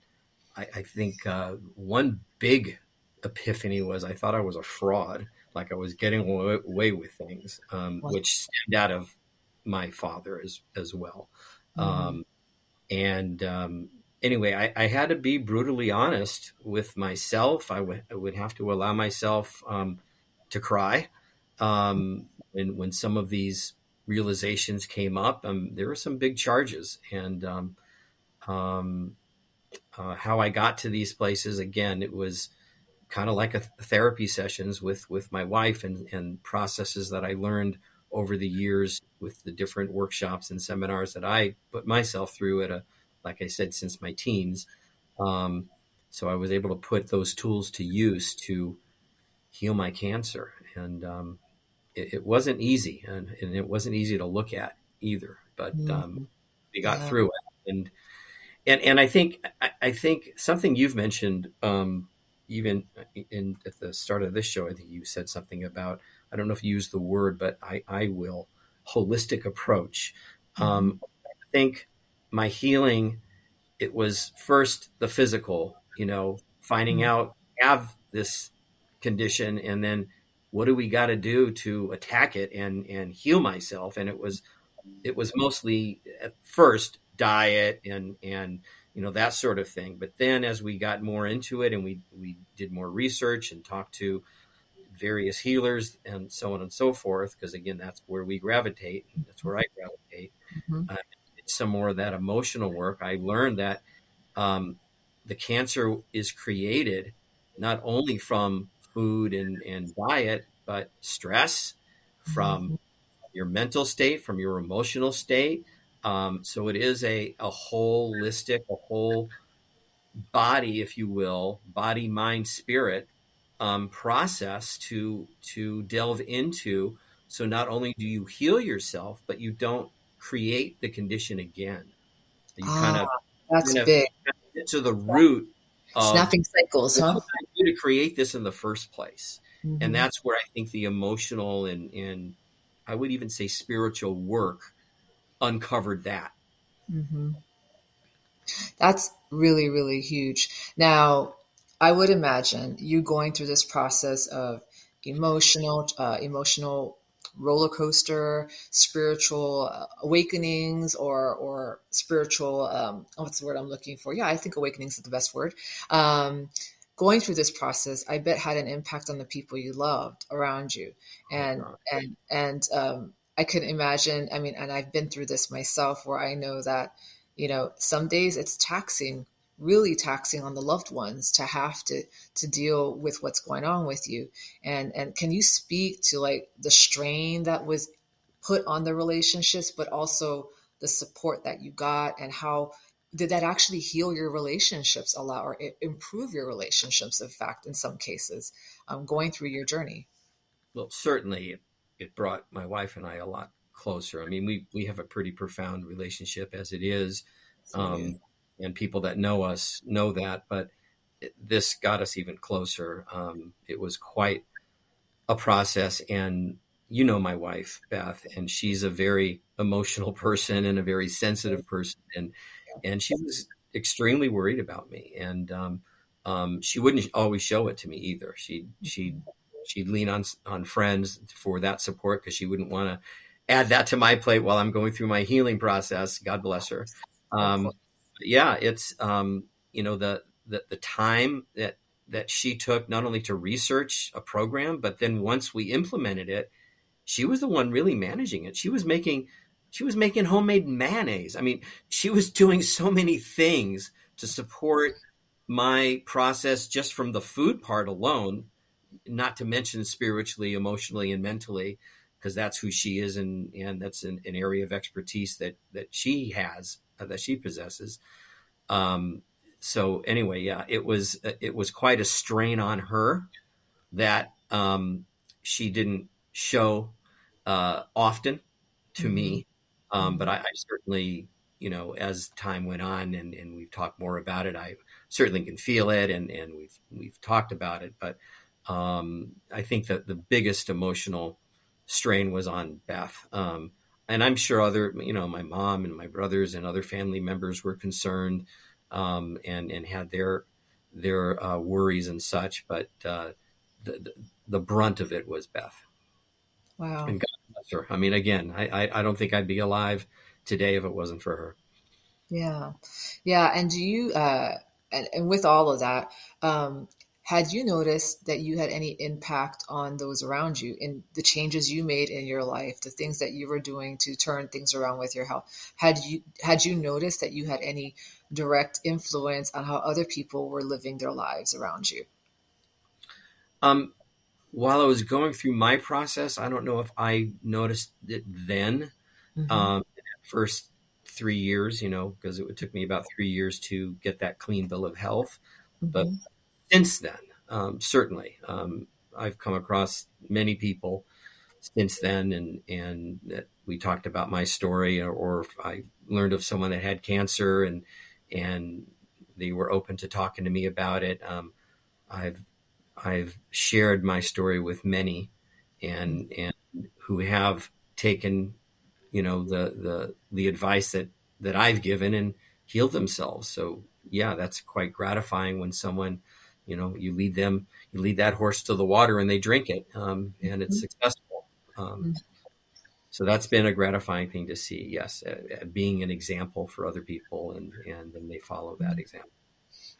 I, I think uh, one big epiphany was I thought I was a fraud, like I was getting away with things, um, wow. which stemmed out of my father as as well. Mm-hmm. Um, and um, anyway, I, I, had to be brutally honest with myself. I, w- I would have to allow myself um, to cry um, when when some of these realizations came up. Um, there were some big charges, and um, um, uh, how I got to these places again, it was kind of like a therapy sessions with with my wife and and processes that I learned over the years with the different workshops and seminars that I put myself through at a like I said since my teens. Um, so I was able to put those tools to use to heal my cancer, and um, it, it wasn't easy, and, and, it wasn't easy to look at either. But mm-hmm. um, we got yeah. through it, and and and I think I, I think something you've mentioned, um, even in at the start of this show, I think you said something about I don't know if you used the word, but I I will holistic approach. Mm-hmm. Um, I think my healing it was first the physical, you know, finding mm-hmm. out have this condition and then what do we got to do to attack it and and heal myself? And it was it was mostly at first diet and and you know that sort of thing. But then as we got more into it and we we did more research and talked to various healers and so on and so forth because again that's where we gravitate that's where i gravitate mm-hmm. uh, some more of that emotional work. I learned that um, the cancer is created not only from food and, and diet, but stress from mm-hmm. your mental state, from your emotional state. Um, so it is a, a holistic, a whole body, if you will, body, mind, spirit um, process to to delve into. So not only do you heal yourself, but you don't create the condition again. You ah, kind of that's kind of big. To the root Of, snapping cycles, huh? To create this in the first place, mm-hmm. and that's where I think the emotional and and I would even say spiritual work uncovered that. Mm-hmm. That's really really huge. Now, I would imagine you going through this process of emotional uh, emotional roller coaster, spiritual uh, awakenings, or or spiritual um, what's the word I'm looking for? Yeah, I think awakenings is the best word. Um, going through this process, I bet had an impact on the people you loved around you, and oh, and and um, I could imagine. I mean, and I've been through this myself, where I know that you know some days it's taxing really taxing on the loved ones to have to to deal with what's going on with you and and can you speak to like the strain that was put on the relationships but also the support that you got and how did that actually heal your relationships a lot or improve your relationships in fact in some cases um, going through your journey? Well certainly it brought my wife and i a lot closer. I mean we we have a pretty profound relationship as it is um, and people that know us know that but it, this got us even closer. Um, it was quite a process and you know my wife beth and she's a very emotional person and a very sensitive person and and she was extremely worried about me. And um, um, she wouldn't always show it to me either. She she she'd lean on on friends for that support because she wouldn't want to add that to my plate while i'm going through my healing process. God bless her. Um, yeah it's um, you know the, the the time that that she took not only to research a program but then once we implemented it she was the one really managing it. She was making she was making homemade mayonnaise. I mean, she was doing so many things to support my process just from the food part alone, not to mention spiritually, emotionally, and mentally, because that's who she is, and and that's an, an, area of expertise that that she has, uh, that she possesses. Um, so anyway, yeah, it was it was quite a strain on her that um, she didn't show uh, often to mm-hmm. me um, but I, I, certainly, you know, as time went on and, and we've talked more about it, I certainly can feel it and, and we've, we've talked about it. But um, I think that the biggest emotional strain was on Beth. Um, and I'm sure other, you know, my mom and my brothers and other family members were concerned um, and, and had their, their uh, worries and such. But uh, the, the brunt of it was Beth. Wow. And God her. I mean, again, I, I, I don't think I'd be alive today if it wasn't for her. Yeah. Yeah. And do you, uh, and, and with all of that, um, had you noticed that you had any impact on those around you in the changes you made in your life the things that you were doing to turn things around with your health had you had you noticed that you had any direct influence on how other people were living their lives around you um while I was going through my process, I don't know if I noticed it then. Mm-hmm. Um, first three years, you know, because it took me about three years to get that clean bill of health. Mm-hmm. But since then, um, certainly, um, I've come across many people since then, and and that we talked about my story, or, or I learned of someone that had cancer, and and they were open to talking to me about it. Um, I've I've shared my story with many, and and who have taken, you know, the the the advice that that I've given and healed themselves. So yeah, that's quite gratifying when someone, you know, you lead them, you lead that horse to the water and they drink it, um, and it's mm-hmm. successful. Um, mm-hmm. so that's been a gratifying thing to see. Yes, uh, uh, being an example for other people, and and then they follow that mm-hmm. example.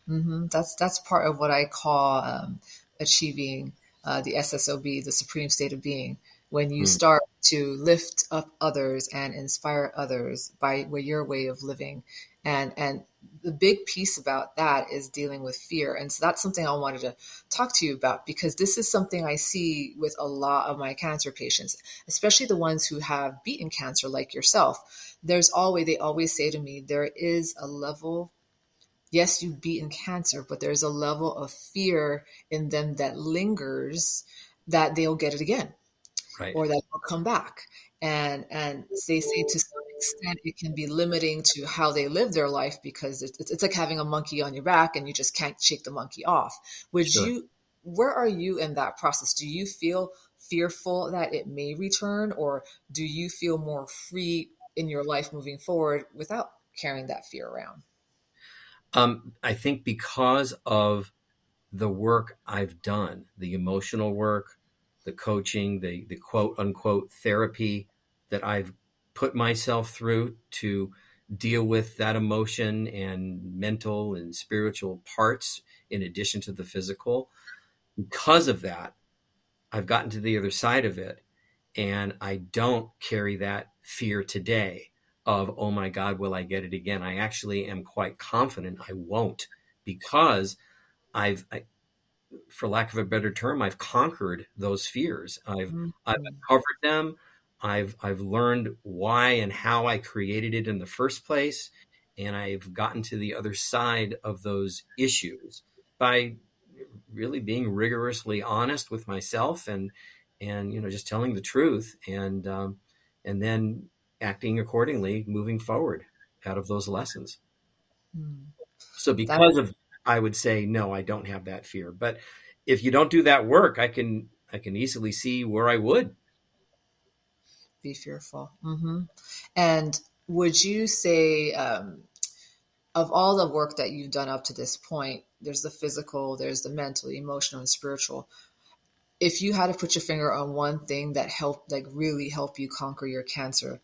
Mm-hmm. That's that's part of what I call um, achieving uh, the SSOB, the supreme state of being, when you mm. start to lift up others and inspire others by your way of living. And, and the big piece about that is dealing with fear. And so that's something I wanted to talk to you about because this is something I see with a lot of my cancer patients, especially the ones who have beaten cancer like yourself. There's always, they always say to me, there is a level yes, you've beaten cancer, but there's a level of fear in them that lingers that they'll get it again. Right. Or that will come back. And and they say to some extent it can be limiting to how they live their life because it's, it's like having a monkey on your back and you just can't shake the monkey off. Would sure. you where are you in that process? Do you feel fearful that it may return or do you feel more free in your life moving forward without carrying that fear around? Um, I think because of the work I've done, the emotional work, the coaching, the the quote unquote therapy that I've put myself through to deal with that emotion and mental and spiritual parts in addition to the physical. Because of that, I've gotten to the other side of it and I don't carry that fear today of, oh my God, will I get it again? I actually am quite confident I won't because I've, I, for lack of a better term, I've conquered those fears. I've, mm-hmm. I've covered them. I've, I've learned why and how I created it in the first place. and I've gotten to the other side of those issues by really being rigorously honest with myself and and you know just telling the truth and um, and then acting accordingly moving forward out of those lessons. Mm. so because of i would say no i don't have that fear. But if you don't do that work i can i can easily see where i would. Be fearful. Mm-hmm. and would you say um, of all the work that you've done up to this point there's the physical there's the mental emotional and spiritual. If you had to put your finger on one thing that helped like really help you conquer your cancer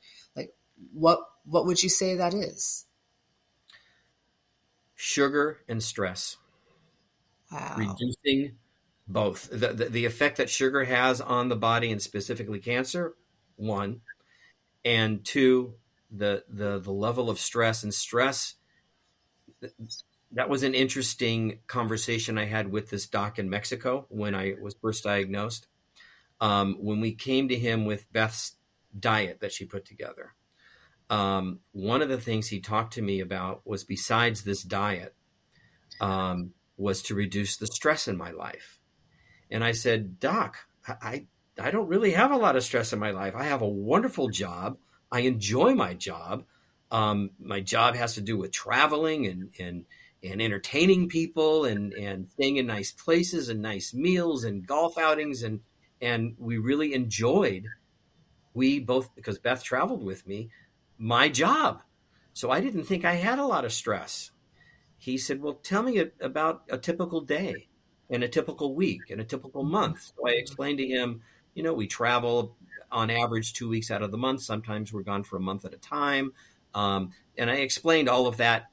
what what would you say that is sugar and stress wow. reducing both the, the, the effect that sugar has on the body and specifically cancer one and two the the the level of stress and stress that was an interesting conversation I had with this doc in Mexico when I was first diagnosed. Um, when we came to him with Beth's diet that she put together, um, one of the things he talked to me about was besides this diet, um, was to reduce the stress in my life. And I said, Doc, I, I don't really have a lot of stress in my life. I have a wonderful job. I enjoy my job. Um, my job has to do with traveling and, and and entertaining people and and staying in nice places and nice meals and golf outings and and we really enjoyed we both because Beth traveled with me my job. So I didn't think I had a lot of stress. He said well tell me about a typical day and a typical week and a typical month. So I explained to him you know we travel on average two weeks out of the month. Sometimes we're gone for a month at a time. Um, and I explained all of that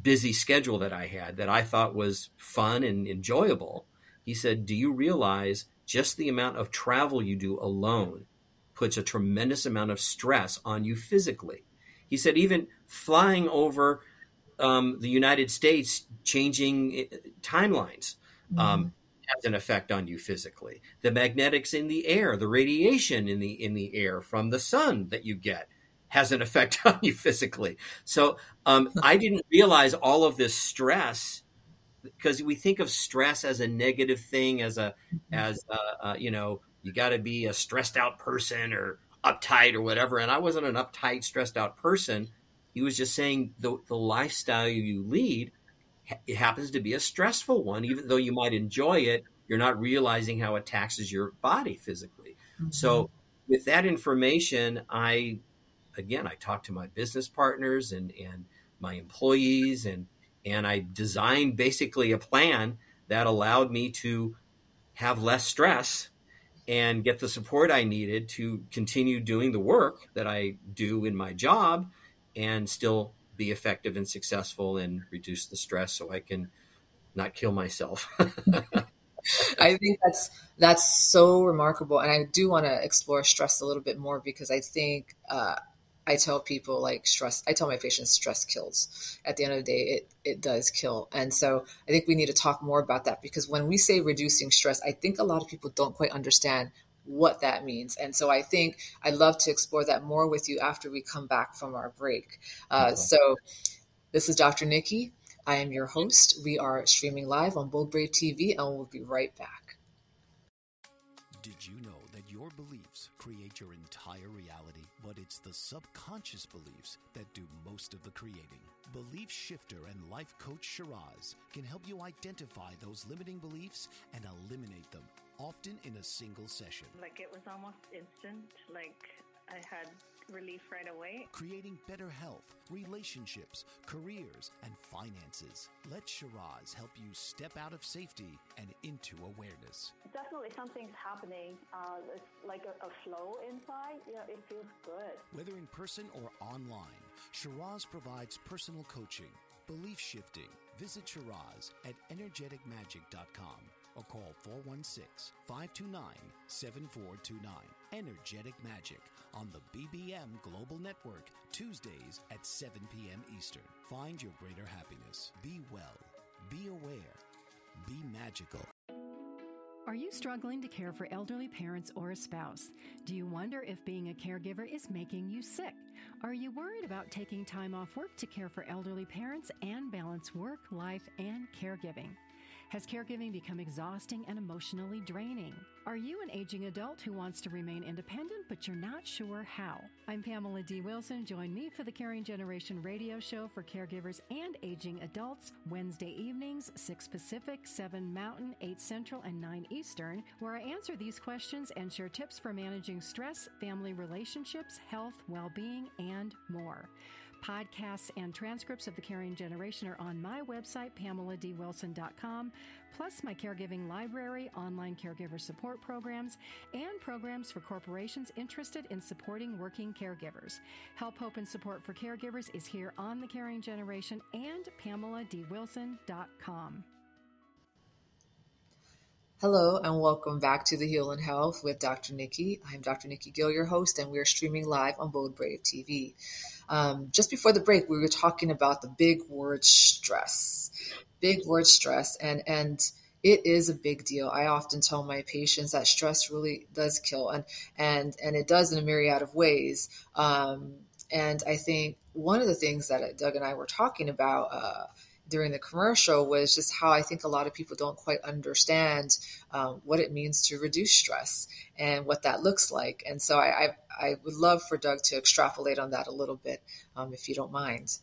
busy schedule that I had that I thought was fun and enjoyable. He said, Do you realize just the amount of travel you do alone puts a tremendous amount of stress on you physically? He said, even flying over um, the United States, changing eh, timelines. Mm-hmm. Um, has an effect on you physically. The magnetics in the air, the radiation in the in the air from the sun that you get has an effect on you physically. So um, I didn't realize all of this stress because we think of stress as a negative thing, as a mm-hmm. as a, uh, you know you got to be a stressed out person or uptight or whatever. And I wasn't an uptight, stressed out person. He was just saying the the lifestyle you lead it happens to be a stressful one, even though you might enjoy it. You're not realizing how it taxes your body physically. Mm-hmm. So with that information, I again, I talked to my business partners and, and my employees and, and I designed basically a plan that allowed me to have less stress and get the support I needed to continue doing the work that I do in my job and still be effective and successful and reduce the stress so I can not kill myself. I think that's that's so remarkable, and I do want to explore stress a little bit more because I think uh, I tell people like stress, I tell my patients stress kills. At the end of the day, it, it does kill. And so I think we need to talk more about that because when we say reducing stress, I think a lot of people don't quite understand what that means. And so I think I'd love to explore that more with you after we come back from our break. Uh, okay. So this is Dr. Nikki. I am your host. We are streaming live on Bold Brave TV and we'll be right back. Did you know that your beliefs create your entire reality? but it's the subconscious beliefs that do most of the creating. Belief shifter and life coach Shiraz can help you identify those limiting beliefs and eliminate them, often in a single session. Like it was almost instant, like I had relief right away. Creating better health, relationships, careers, and finances. Let Shiraz help you step out of safety and into awareness. Definitely something's happening. Uh, it's like a, a flow inside. You know, it feels good. Whether in person or online, Shiraz provides personal coaching, belief shifting. Visit Shiraz at energeticmagic.com or call 416 529 7429. Energetic Magic on the BBM Global Network, Tuesdays at 7 p.m. Eastern. Find your greater happiness. Be well, be aware, be magical. Are you struggling to care for elderly parents or a spouse? Do you wonder if being a caregiver is making you sick? Are you worried about taking time off work to care for elderly parents and balance work, life, and caregiving? Has caregiving become exhausting and emotionally draining? Are you an aging adult who wants to remain independent but you're not sure how? I'm Pamela D. Wilson. Join me for the Caring Generation radio show for caregivers and aging adults Wednesday evenings, 6 Pacific, 7 Mountain, 8 Central, and 9 Eastern, where I answer these questions and share tips for managing stress, family relationships, health, well-being, and more. Podcasts and transcripts of The Caring Generation are on my website, pameladwilson.com, plus my caregiving library, online caregiver support programs, and programs for corporations interested in supporting working caregivers. Help, hope, and support for caregivers is here on The Caring Generation and pameladwilson.com. Hello and welcome back to the Heal in Health with Dr. Nikki. I'm Dr. Nikki Gill, your host, and we're streaming live on Bold Brave TV. Um, just before the break, we were talking about the big word stress, big word stress, and and it is a big deal. I often tell my patients that stress really does kill, and and and it does in a myriad of ways. Um, and I think one of the things that Doug and I were talking about. Uh, during the commercial was just how I think a lot of people don't quite understand um, what it means to reduce stress and what that looks like. And so I, I, I would love for Doug to extrapolate on that a little bit, um, if you don't mind.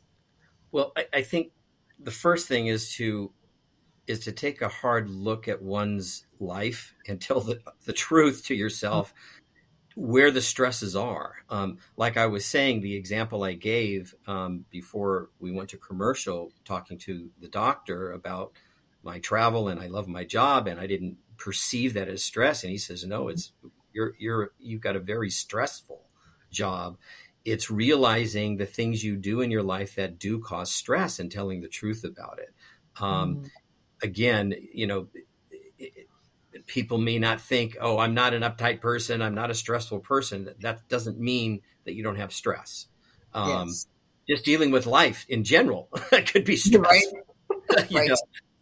Well, I, I think the first thing is to is to take a hard look at one's life and tell the, the truth to yourself where the stresses are. Um, like I was saying, the example I gave um, before we went to commercial, talking to the doctor about my travel and I love my job and I didn't perceive that as stress. And he says, no, it's you're you're you've got a very stressful job. It's realizing the things you do in your life that do cause stress and telling the truth about it. Um, mm. Again, you know, it, people may not think, oh, I'm not an uptight person, I'm not a stressful person. That doesn't mean that you don't have stress. Um, yes. Just dealing with life in general could be stressful. Right. right. Know?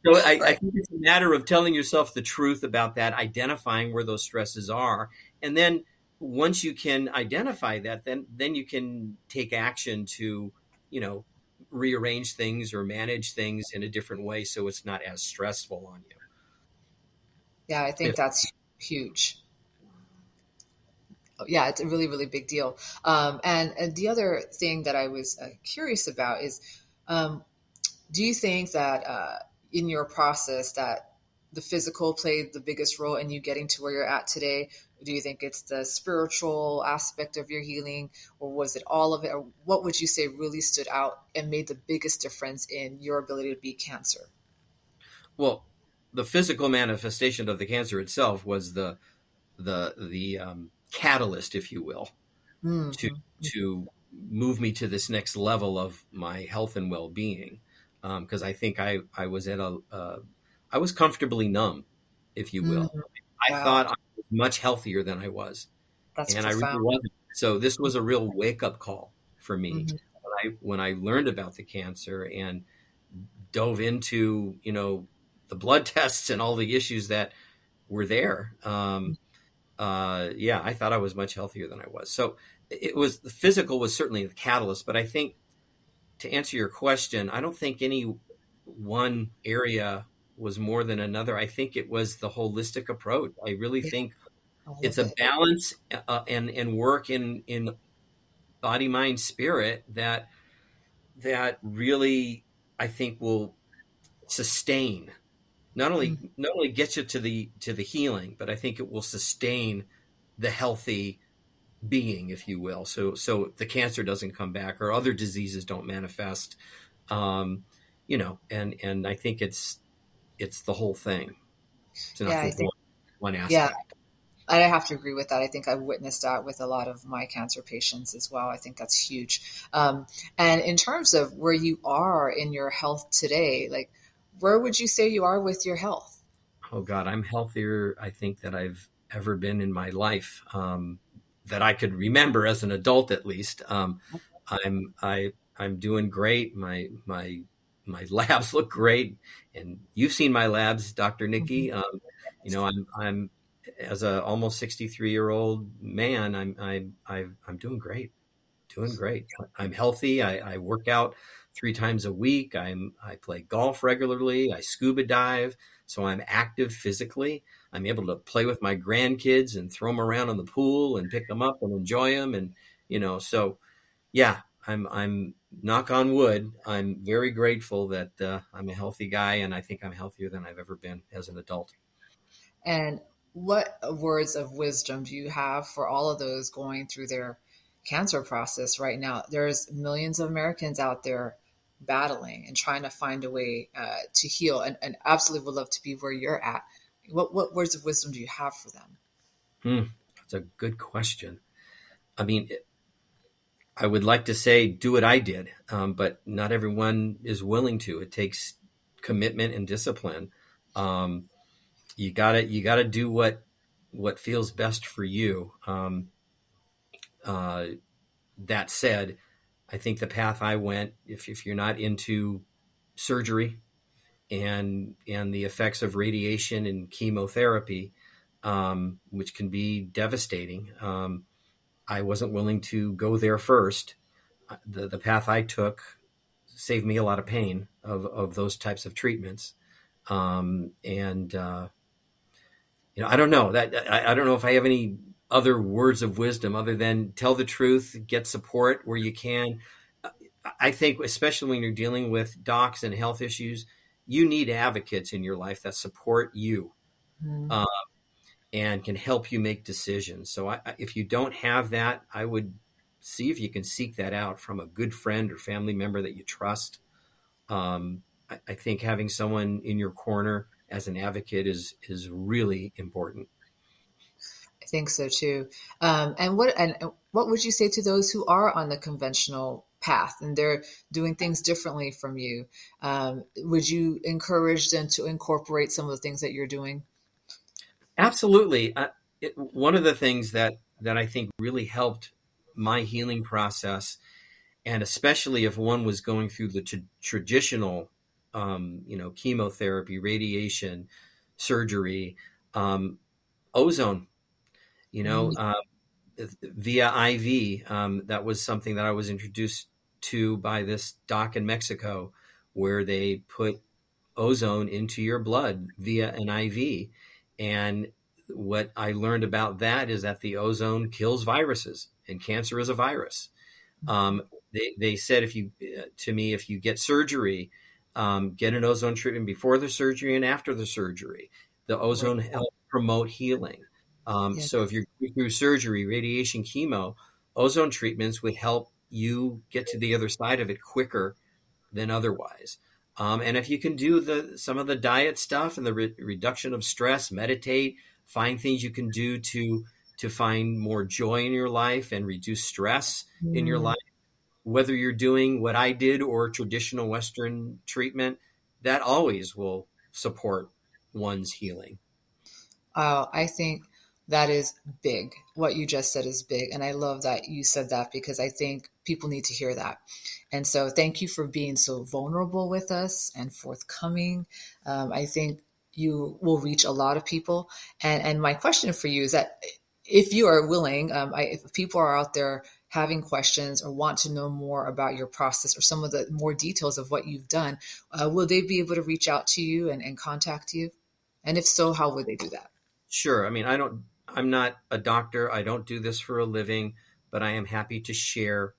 So I, right. I, think it's a matter of telling yourself the truth about that, identifying where those stresses are, and then once you can identify that, then then you can take action to, you know, rearrange things or manage things in a different way so it's not as stressful on you. Yeah, I think that's huge. Yeah, it's a really, really big deal. Um, and, and, the other thing that I was uh, curious about is, um, do you think that uh, in your process that the physical played the biggest role in you getting to where you're at today? Do you think it's the spiritual aspect of your healing, or was it all of it? Or what would you say really stood out and made the biggest difference in your ability to beat cancer? Well, the physical manifestation of the cancer itself was the the the um, catalyst, if you will, mm-hmm. to to move me to this next level of my health and well being. Because um, I think I I was at a uh, I was comfortably numb, if you will. Mm-hmm. I wow. thought I was much healthier than I was, That's and profound. I really wasn't. So this was a real wake up call for me mm-hmm. when I when I learned about the cancer and dove into you know the blood tests and all the issues that were there. Um, uh, yeah, I thought I was much healthier than I was. So it was the physical was certainly the catalyst, but I think to answer your question, I don't think any one area was more than another. I think it was the holistic approach. I really think it's a balance uh, and and work in in body, mind, spirit that that really I think will sustain not only mm-hmm. not only gets you to the to the healing, but I think it will sustain the healthy being, if you will. So so the cancer doesn't come back or other diseases don't manifest. Um, you know, and and I think it's it's the whole thing. It's not yeah, think, one, one aspect. Yeah. I have to agree with that. I think I've witnessed that with a lot of my cancer patients as well. I think that's huge. Um, and in terms of where you are in your health today, like where would you say you are with your health? Oh God, I'm healthier. I think that I've ever been in my life um, that I could remember as an adult, at least. Um, I'm I I'm doing great. My my my labs look great, and you've seen my labs, Doctor Nikki. Mm-hmm. Um, You know, I'm I'm as a almost 63 year old man, I'm I'm I'm I'm doing great, doing great. I'm healthy. I, I work out three times a week. I'm I play golf regularly. I scuba dive, so I'm active physically. I'm able to play with my grandkids and throw them around in the pool and pick them up and enjoy them. And you know, so yeah, I'm I'm knock on wood. I'm very grateful that uh, I'm a healthy guy, and I think I'm healthier than I've ever been as an adult. And what words of wisdom do you have for all of those going through their cancer process right now? There's millions of Americans out there battling and trying to find a way uh, to heal, and, and, absolutely would love to be where you're at. What what words of wisdom do you have for them? Hmm, that's a good question. I mean. It, I would like to say do what I did, um, but not everyone is willing to. It takes commitment and discipline. Um, you gotta you gotta do what what feels best for you. Um, uh, that said, I think the path I went, if if you're not into surgery and and the effects of radiation and chemotherapy, um, which can be devastating um, I wasn't willing to go there first. Uh, the the path I took saved me a lot of pain of of those types of treatments, um, and uh, you know I don't know that I, I don't know if I have any other words of wisdom other than tell the truth, get support where you can. I think, especially when you're dealing with docs and health issues, you need advocates in your life that support you. Mm-hmm. Uh, and can help you make decisions. So I, if you don't have that, I would see if you can seek that out from a good friend or family member that you trust. Um, I, I, think having someone in your corner as an advocate is is really important. Think so too. Um, and what and what would you say to those who are on the conventional path and they're doing things differently from you? Um, would you encourage them to incorporate some of the things that you're doing? Absolutely. Uh, it, one of the things that that I think really helped my healing process, and especially if one was going through the t- traditional, um, you know, chemotherapy, radiation, surgery, um, ozone, you know, mm-hmm. uh, via IV. Um, that was something that I was introduced to by this doc in Mexico, where they put ozone into your blood via an IV and what I learned about that is that the ozone kills viruses, and cancer is a virus. Um, they, they said if you uh, to me if you get surgery, um, get an ozone treatment before the surgery and after the surgery. The ozone helps promote healing. Um, yeah. So if you're through surgery, radiation, chemo, ozone treatments would help you get to the other side of it quicker than otherwise. Um, and if you can do the some of the diet stuff and the re- reduction of stress, meditate, find things you can do to to find more joy in your life and reduce stress mm. in your mm. life. Whether you're doing what I did or traditional Western treatment, that always will support one's healing. Uh, I think that is big. What you just said is big. And I love that you said that because I think people need to hear that. And so thank you for being so vulnerable with us and forthcoming. Um, I think you will reach a lot of people. And, and my question for you is that if you are willing, um, I, if people are out there having questions or want to know more about your process or some of the more details of what you've done, uh, will they be able to reach out to you and, and contact you? And if so, how would they do that? Sure. I mean, I don't I'm not a doctor. I don't do this for a living, but I am happy to share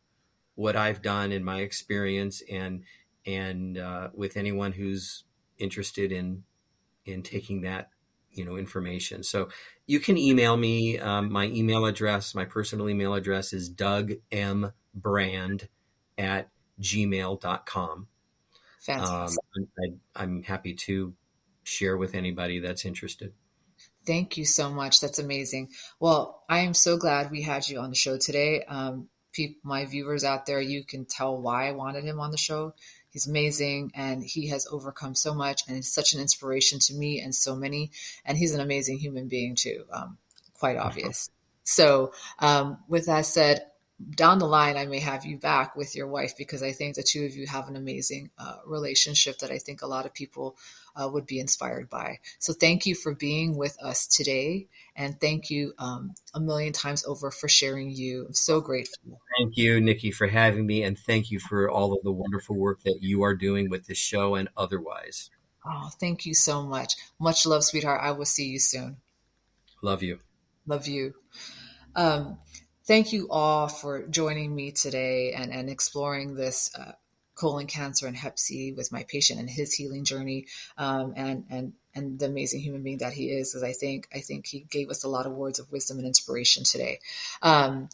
what I've done in my experience and and uh, with anyone who's interested in in taking that you know information. So you can email me. Um, my email address, my personal email address is Doug M Brand at gmail.com. Fantastic. Um, I, I'm happy to share with anybody that's interested. Thank you so much. That's amazing. Well, I am so glad we had you on the show today. Um, people, my viewers out there, you can tell why I wanted him on the show. He's amazing and he has overcome so much and is such an inspiration to me and so many. And he's an amazing human being too, um, quite obvious. So, um, with that said, down the line, I may have you back with your wife because I think the two of you have an amazing uh, relationship that I think a lot of people uh, would be inspired by. So thank you for being with us today. And thank you um, a million times over for sharing you. I'm so grateful. Thank you, Nikki, for having me. And thank you for all of the wonderful work that you are doing with this show and otherwise. Oh, thank you so much. Much love, sweetheart. I will see you soon. Love you. Love you. Um, thank you all for joining me today and, and exploring this uh, colon cancer and hep C with my patient and his healing journey um, and, and, and the amazing human being that he is. Because I think, I think he gave us a lot of words of wisdom and inspiration today. Um,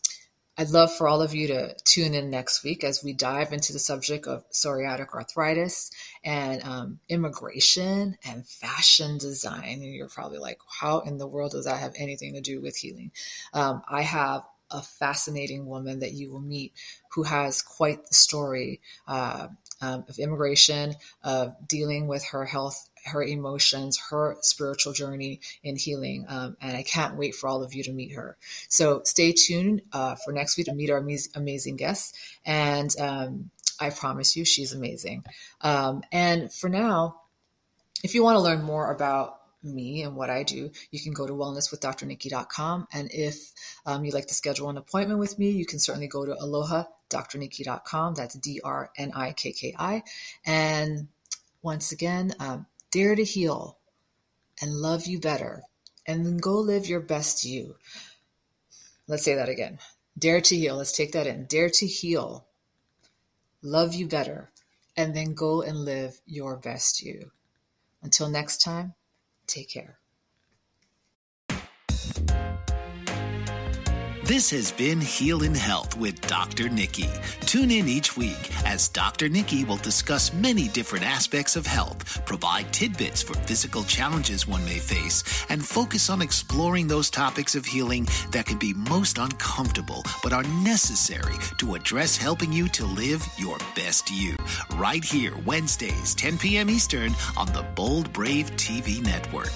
I'd love for all of you to tune in next week as we dive into the subject of psoriatic arthritis and um, immigration and fashion design. And you're probably like, how in the world does that have anything to do with healing? Um, I have a fascinating woman that you will meet who has quite the story uh, um, of immigration, of dealing with her health her emotions, her spiritual journey in healing. Um, and I can't wait for all of you to meet her. So stay tuned uh, for next week to meet our amazing guests. And um, I promise you, she's amazing. Um, and for now, if you want to learn more about me and what I do, you can go to wellnesswithdrnikki.com. And if um, you'd like to schedule an appointment with me, you can certainly go to aloha.drnikki.com. That's D R N I K K I. And once again, um, dare to heal and love you better, and then go live your best you. Let's say that again. Dare to heal. Let's take that in. Dare to heal, love you better, and then go and live your best you. Until next time, take care. This has been Heal in Health with Dr. Nikki. Tune in each week as Dr. Nikki will discuss many different aspects of health, provide tidbits for physical challenges one may face, and focus on exploring those topics of healing that can be most uncomfortable but are necessary to address helping you to live your best you. Right here, Wednesdays, 10 p.m. Eastern on the Bold Brave TV network.